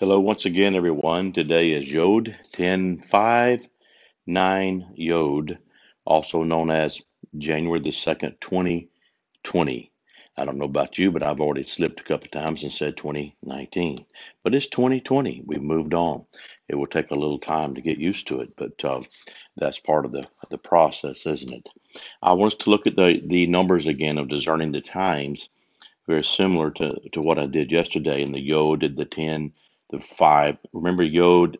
Hello, once again, everyone. Today is Yod 1059 Yod, also known as January the 2nd, 2020. I don't know about you, but I've already slipped a couple of times and said 2019. But it's 2020. We've moved on. It will take a little time to get used to it, but uh, that's part of the, the process, isn't it? I want us to look at the, the numbers again of discerning the times very similar to, to what I did yesterday in the Yod did the 10, the 5. Remember, Yod,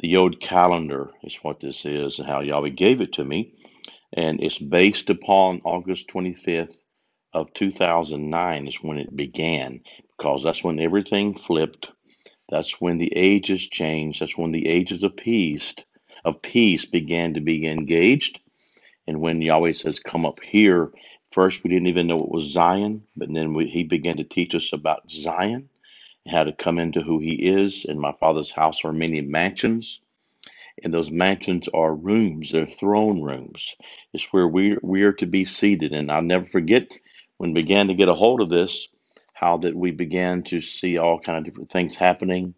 the Yod calendar is what this is and how Yahweh gave it to me. And it's based upon August 25th of 2009 is when it began because that's when everything flipped. That's when the ages changed. That's when the ages of peace, of peace began to be engaged and when Yahweh says, Come up here, first we didn't even know it was Zion, but then we, he began to teach us about Zion, how to come into who he is. In my father's house are many mansions, and those mansions are rooms, they're throne rooms. It's where we, we are to be seated. And I'll never forget when we began to get a hold of this, how that we began to see all kind of different things happening.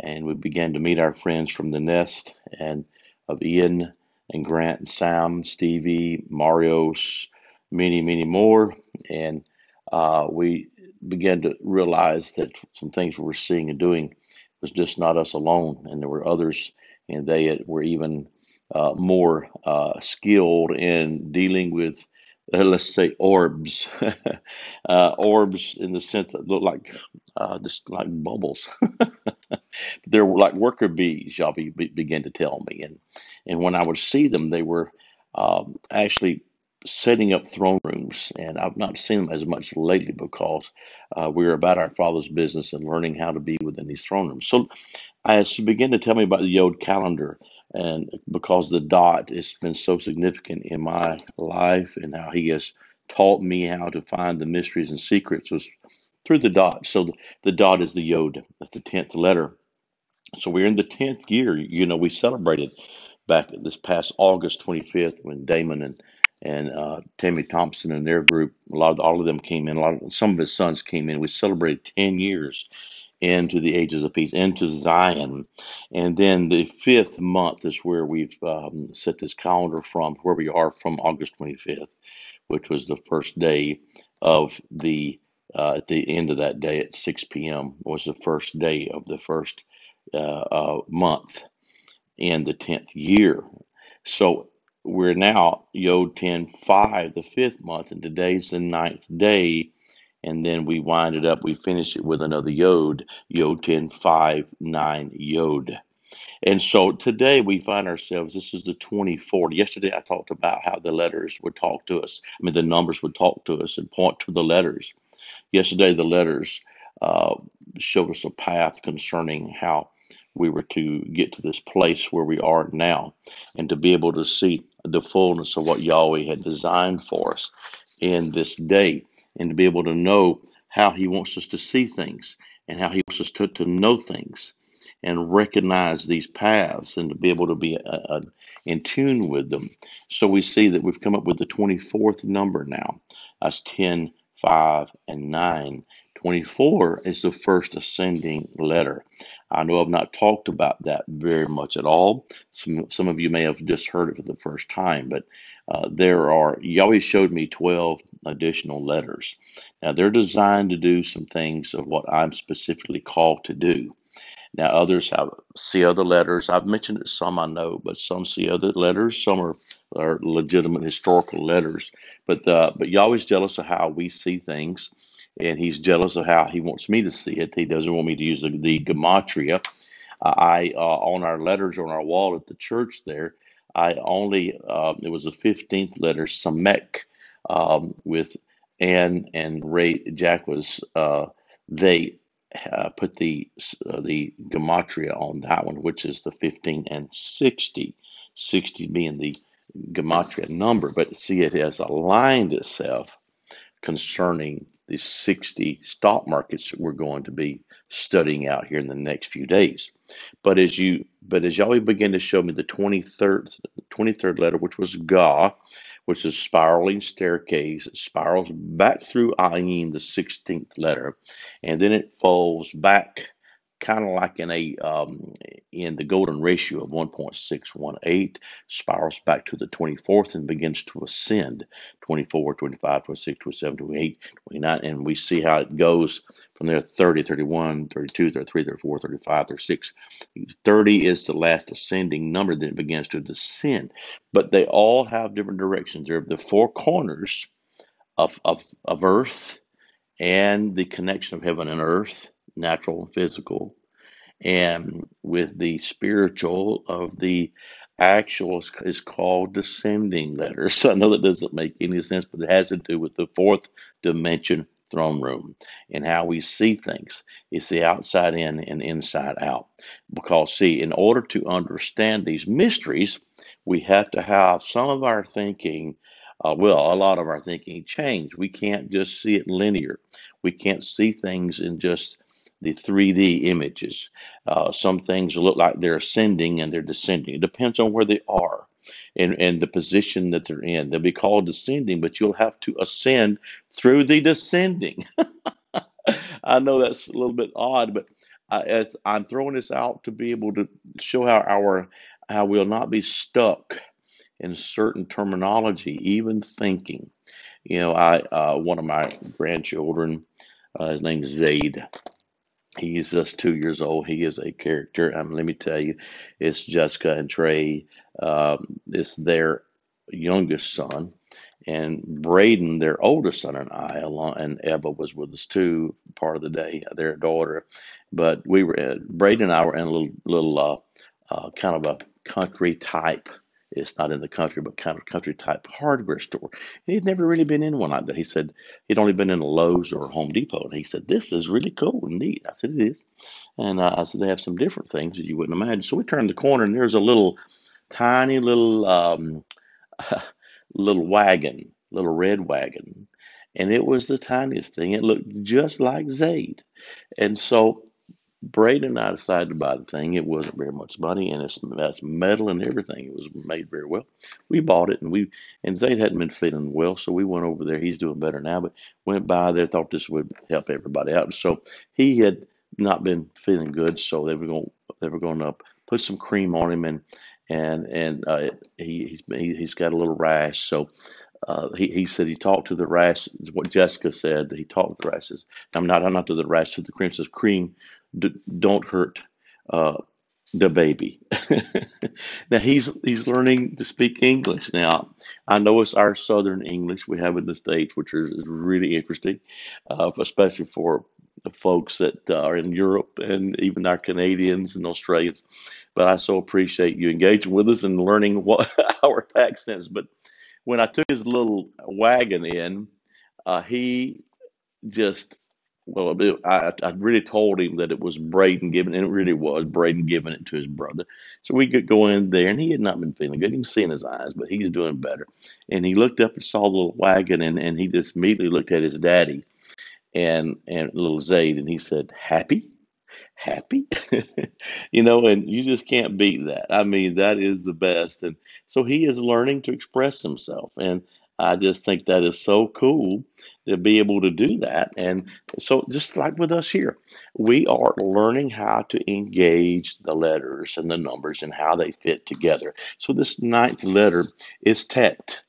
And we began to meet our friends from the nest and of Ian and Grant and Sam, Stevie, Marios, many, many more. And uh, we began to realize that some things we were seeing and doing was just not us alone, and there were others, and they were even uh, more uh, skilled in dealing with, uh, let's say, orbs, uh, orbs in the sense that look like uh, just like bubbles. They're like worker bees, y'all be, be, begin to tell me. And, and when I would see them, they were um, actually setting up throne rooms. And I've not seen them as much lately because uh, we're about our Father's business and learning how to be within these throne rooms. So as she began to tell me about the Yod calendar, and because the dot has been so significant in my life and how he has taught me how to find the mysteries and secrets was through the dot. So the, the dot is the Yod, that's the 10th letter so we're in the 10th year. You know, we celebrated back this past August 25th when Damon and and uh, Tammy Thompson and their group, a lot of all of them came in. A lot of some of his sons came in. We celebrated 10 years into the ages of peace, into Zion, and then the fifth month is where we've um, set this calendar from, where we are from August 25th, which was the first day of the uh, at the end of that day at 6 p.m. was the first day of the first uh, uh, month in the 10th year. So we're now Yod 10 5, the fifth month, and today's the ninth day. And then we wind it up, we finish it with another Yod, Yod 10 5 9 Yod. And so today we find ourselves, this is the 24th. Yesterday I talked about how the letters would talk to us. I mean, the numbers would talk to us and point to the letters. Yesterday the letters uh, showed us a path concerning how we were to get to this place where we are now and to be able to see the fullness of what Yahweh had designed for us in this day and to be able to know how He wants us to see things and how He wants us to, to know things and recognize these paths and to be able to be uh, uh, in tune with them. So we see that we've come up with the 24th number now. That's 10, 5, and 9. 24 is the first ascending letter. I know I've not talked about that very much at all. Some some of you may have just heard it for the first time, but uh, there are. Yahweh showed me twelve additional letters. Now they're designed to do some things of what I'm specifically called to do. Now others have see other letters. I've mentioned it some I know, but some see other letters. Some are are legitimate historical letters. But uh, but Yahweh's jealous of how we see things and he's jealous of how he wants me to see it. He doesn't want me to use the, the gematria. Uh, I uh, on our letters on our wall at the church there, I only uh, it was the fifteenth letter Samek um, with Anne and Ray Jack was uh, they uh, put the uh, the gematria on that one, which is the fifteen and sixty. 60 being the gematria number, but see it has aligned itself concerning the 60 stock markets that we're going to be studying out here in the next few days. But as you but as Yahweh began to show me the 23rd 23rd letter, which was Ga, which is spiraling staircase, it spirals back through Ayin, the 16th letter, and then it folds back kind of like in a um, in the golden ratio of 1.618 spirals back to the 24th and begins to ascend. 24 25 26 27 28 29 and we see how it goes from there. 30 31 32 33 34 35 36 30 is the last ascending number then it begins to descend. But they all have different directions. They're the four corners of, of, of earth and the connection of heaven and earth natural and physical and with the spiritual of the actual is, called descending letters. I know that doesn't make any sense, but it has to do with the fourth dimension throne room and how we see things. It's the outside in and inside out. Because, see, in order to understand these mysteries, we have to have some of our thinking, uh, well, a lot of our thinking change. We can't just see it linear. We can't see things in just the 3D images. Uh, some things look like they're ascending and they're descending. It depends on where they are and, and the position that they're in. They'll be called descending, but you'll have to ascend through the descending. I know that's a little bit odd, but I, as I'm throwing this out to be able to show how our how we'll not be stuck in certain terminology, even thinking. You know, I uh, one of my grandchildren, uh, his name's Zaid. He's just two years old. He is a character. Um, let me tell you, it's Jessica and Trey. Um, it's their youngest son, and Braden, their oldest son, and I, along, and Eva was with us too, part of the day, their daughter. But we were, uh, Braden and I were in a little, little uh, uh, kind of a country type it's not in the country, but kind of country type hardware store. And he'd never really been in one like that. He said he'd only been in a Lowe's or a Home Depot. And he said, This is really cool and neat. I said, It is. And uh, I said, They have some different things that you wouldn't imagine. So we turned the corner and there's a little tiny little um, little wagon, little red wagon. And it was the tiniest thing. It looked just like Zaid. And so Braden and I decided to buy the thing. It wasn't very much money, and it's, it's metal and everything. It was made very well. We bought it, and we and Zaid hadn't been feeling well, so we went over there. He's doing better now, but went by there, thought this would help everybody out. So he had not been feeling good, so they were going they were going to put some cream on him, and and and uh, he he's he's got a little rash, so. Uh, he, he said he talked to the rash. What Jessica said, he talked to the rashes. I'm not, I'm not to the rash, to the cream. Says cream d- don't hurt uh, the baby. now he's he's learning to speak English now. I know it's our Southern English we have in the states, which is, is really interesting, uh, especially for the folks that uh, are in Europe and even our Canadians and Australians. But I so appreciate you engaging with us and learning what our accents. But when I took his little wagon in, uh, he just well, I, I really told him that it was Braden giving, and it really was Braden giving it to his brother. So we could go in there, and he had not been feeling good. You can see in his eyes, but he's doing better. And he looked up and saw the little wagon, and, and he just immediately looked at his daddy and and little Zaid, and he said, "Happy." happy you know and you just can't beat that i mean that is the best and so he is learning to express himself and I just think that is so cool to be able to do that. And so, just like with us here, we are learning how to engage the letters and the numbers and how they fit together. So, this ninth letter is Tet,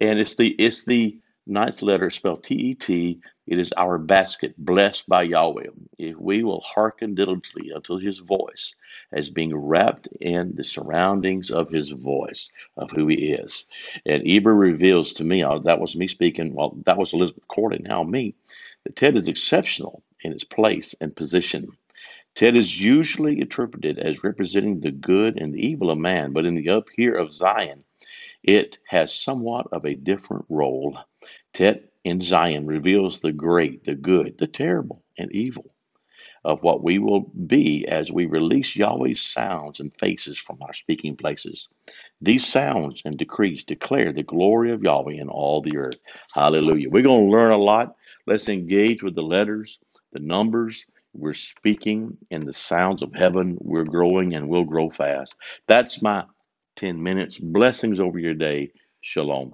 and it's the it's the ninth letter spelled T E T it is our basket, blessed by Yahweh, if we will hearken diligently unto his voice, as being wrapped in the surroundings of his voice, of who he is. And Eber reveals to me, uh, that was me speaking, well, that was Elizabeth Corley, now me, that Tet is exceptional in its place and position. Tet is usually interpreted as representing the good and the evil of man, but in the up here of Zion, it has somewhat of a different role. Tet in Zion reveals the great, the good, the terrible, and evil of what we will be as we release Yahweh's sounds and faces from our speaking places. These sounds and decrees declare the glory of Yahweh in all the earth. Hallelujah. We're going to learn a lot. Let's engage with the letters, the numbers. We're speaking in the sounds of heaven. We're growing and we'll grow fast. That's my 10 minutes. Blessings over your day. Shalom.